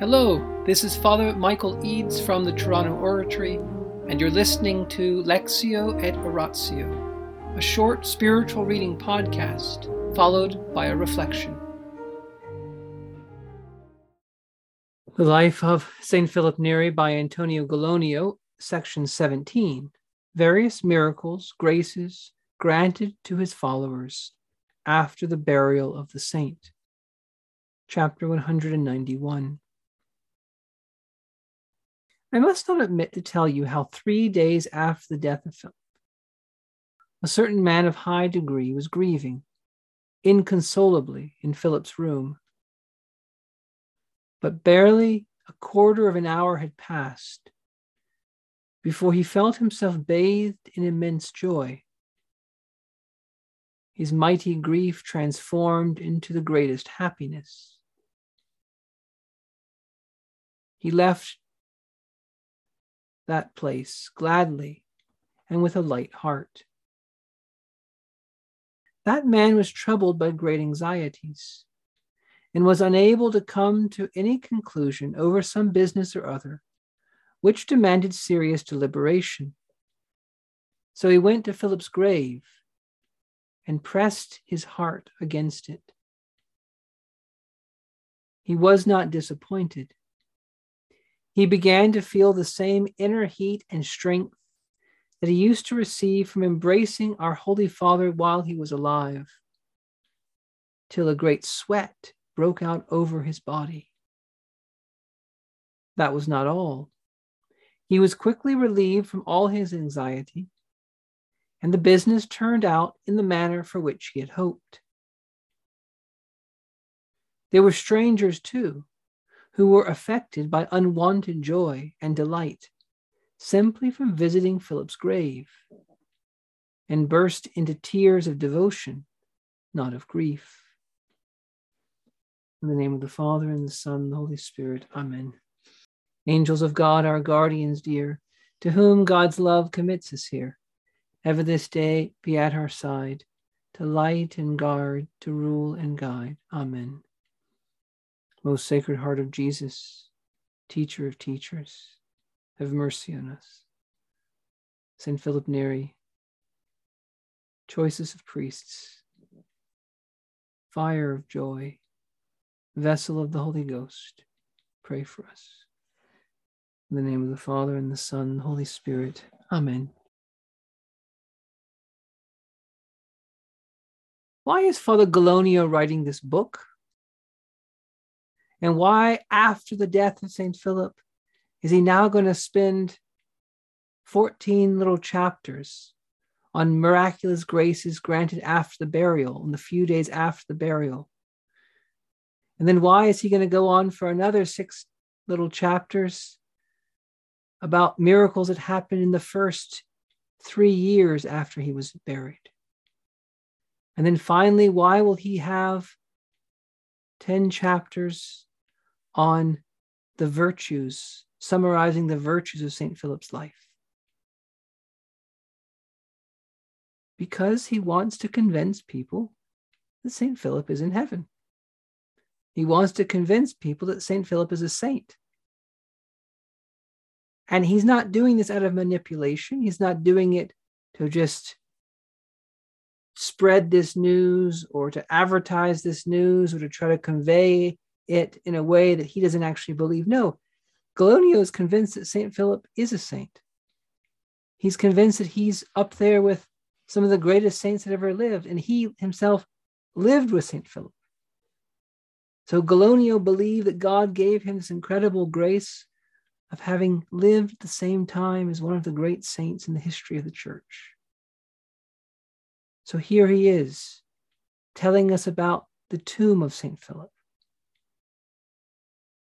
Hello, this is Father Michael Eads from the Toronto Oratory, and you're listening to Lectio et Oratio, a short spiritual reading podcast followed by a reflection. The Life of St. Philip Neri by Antonio Gallonio, section 17 Various Miracles, Graces Granted to His Followers after the Burial of the Saint. Chapter 191. I must not omit to tell you how three days after the death of Philip, a certain man of high degree was grieving inconsolably in Philip's room. But barely a quarter of an hour had passed before he felt himself bathed in immense joy. His mighty grief transformed into the greatest happiness. He left that place gladly and with a light heart. That man was troubled by great anxieties and was unable to come to any conclusion over some business or other, which demanded serious deliberation. So he went to Philip's grave and pressed his heart against it. He was not disappointed he began to feel the same inner heat and strength that he used to receive from embracing our Holy Father while he was alive, till a great sweat broke out over his body. That was not all. He was quickly relieved from all his anxiety, and the business turned out in the manner for which he had hoped. There were strangers too who were affected by unwanted joy and delight simply from visiting Philip's grave and burst into tears of devotion, not of grief. In the name of the Father, and the Son, and the Holy Spirit. Amen. Angels of God, our guardians dear, to whom God's love commits us here, ever this day be at our side, to light and guard, to rule and guide. Amen. Most Sacred Heart of Jesus, Teacher of teachers, have mercy on us. Saint Philip Neri, choicest of priests, fire of joy, vessel of the Holy Ghost, pray for us. In the name of the Father, and the Son, and the Holy Spirit. Amen. Why is Father Gallonio writing this book? And why, after the death of St. Philip, is he now going to spend 14 little chapters on miraculous graces granted after the burial, in the few days after the burial? And then why is he going to go on for another six little chapters about miracles that happened in the first three years after he was buried? And then finally, why will he have 10 chapters on the virtues, summarizing the virtues of St. Philip's life. Because he wants to convince people that St. Philip is in heaven. He wants to convince people that St. Philip is a saint. And he's not doing this out of manipulation. He's not doing it to just spread this news or to advertise this news or to try to convey it in a way that he doesn't actually believe. No, Gallonio is convinced that St. Philip is a saint. He's convinced that he's up there with some of the greatest saints that ever lived, and he himself lived with St. Philip. So Gallonio believed that God gave him this incredible grace of having lived at the same time as one of the great saints in the history of the church. So here he is telling us about the tomb of St. Philip.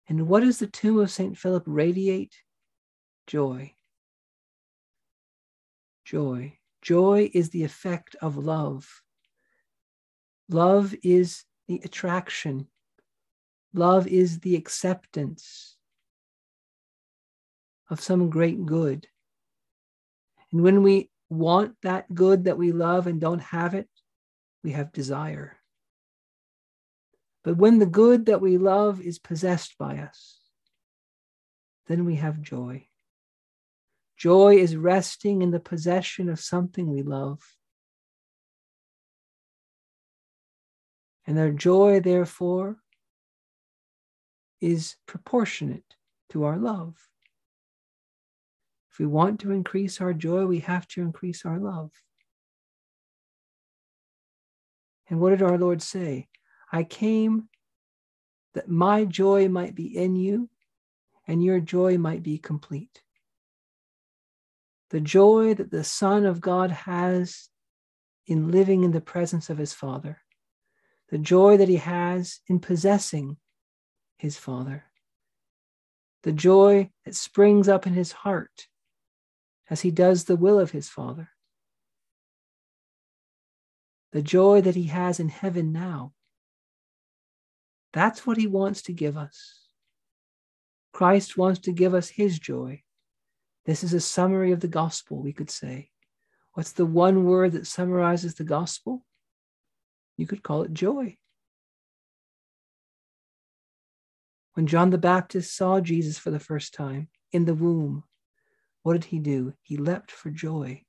And what does the tomb of St. Philip radiate? Joy. Joy. Joy is the effect of love. Love is the attraction. Love is the acceptance of some great good. And when we want that good that we love and don't have it, we have desire. But when the good that we love is possessed by us, then we have joy. Joy is resting in the possession of something we love. And our joy, therefore, is proportionate to our love. If we want to increase our joy, we have to increase our love. And what did our Lord say? I came that my joy might be in you and your joy might be complete. The joy that the Son of God has in living in the presence of his Father, the joy that he has in possessing his Father, the joy that springs up in his heart as he does the will of his Father, the joy that he has in heaven now. That's what he wants to give us. Christ wants to give us his joy. This is a summary of the gospel, we could say. What's the one word that summarizes the gospel? You could call it joy. When John the Baptist saw Jesus for the first time in the womb, what did he do? He leapt for joy.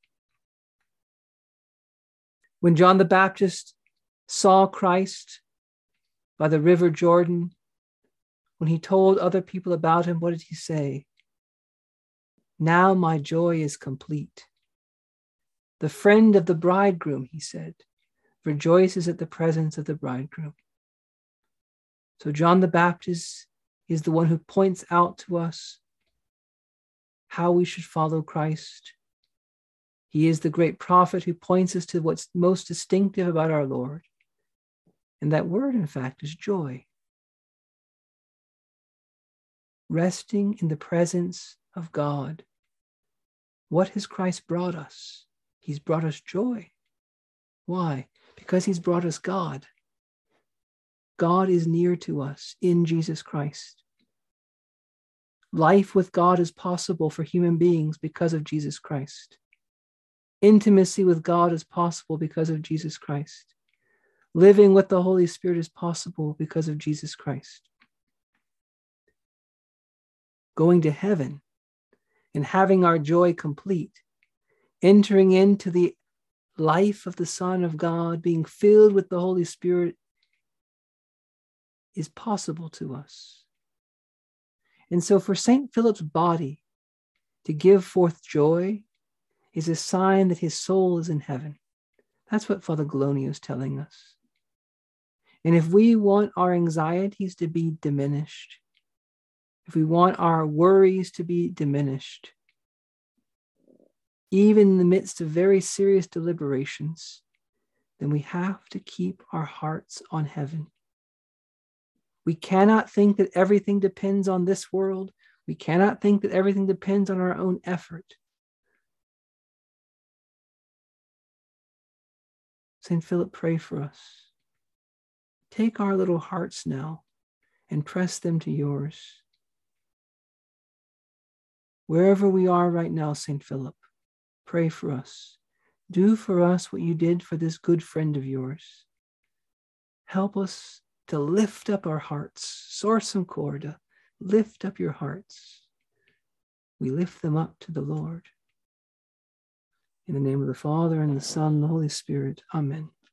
When John the Baptist saw Christ by the river Jordan, when he told other people about him, what did he say? Now my joy is complete. The friend of the bridegroom, he said, rejoices at the presence of the bridegroom. So John the Baptist is the one who points out to us how we should follow Christ. He is the great prophet who points us to what's most distinctive about our Lord. And that word, in fact, is joy. Resting in the presence of God. What has Christ brought us? He's brought us joy. Why? Because he's brought us God. God is near to us in Jesus Christ. Life with God is possible for human beings because of Jesus Christ. Intimacy with God is possible because of Jesus Christ. Living with the Holy Spirit is possible because of Jesus Christ. Going to heaven and having our joy complete, entering into the life of the Son of God, being filled with the Holy Spirit is possible to us. And so, for St. Philip's body to give forth joy is a sign that his soul is in heaven. That's what Father Gallonio is telling us. And if we want our anxieties to be diminished, if we want our worries to be diminished, even in the midst of very serious deliberations, then we have to keep our hearts on heaven. We cannot think that everything depends on this world. We cannot think that everything depends on our own effort. St. Philip, pray for us. Take our little hearts now and press them to yours. Wherever we are right now, St. Philip, pray for us. Do for us what you did for this good friend of yours. Help us to lift up our hearts. Sursum corda, uh, lift up your hearts. We lift them up to the Lord. In the name of the Father, and the Son, and the Holy Spirit. Amen.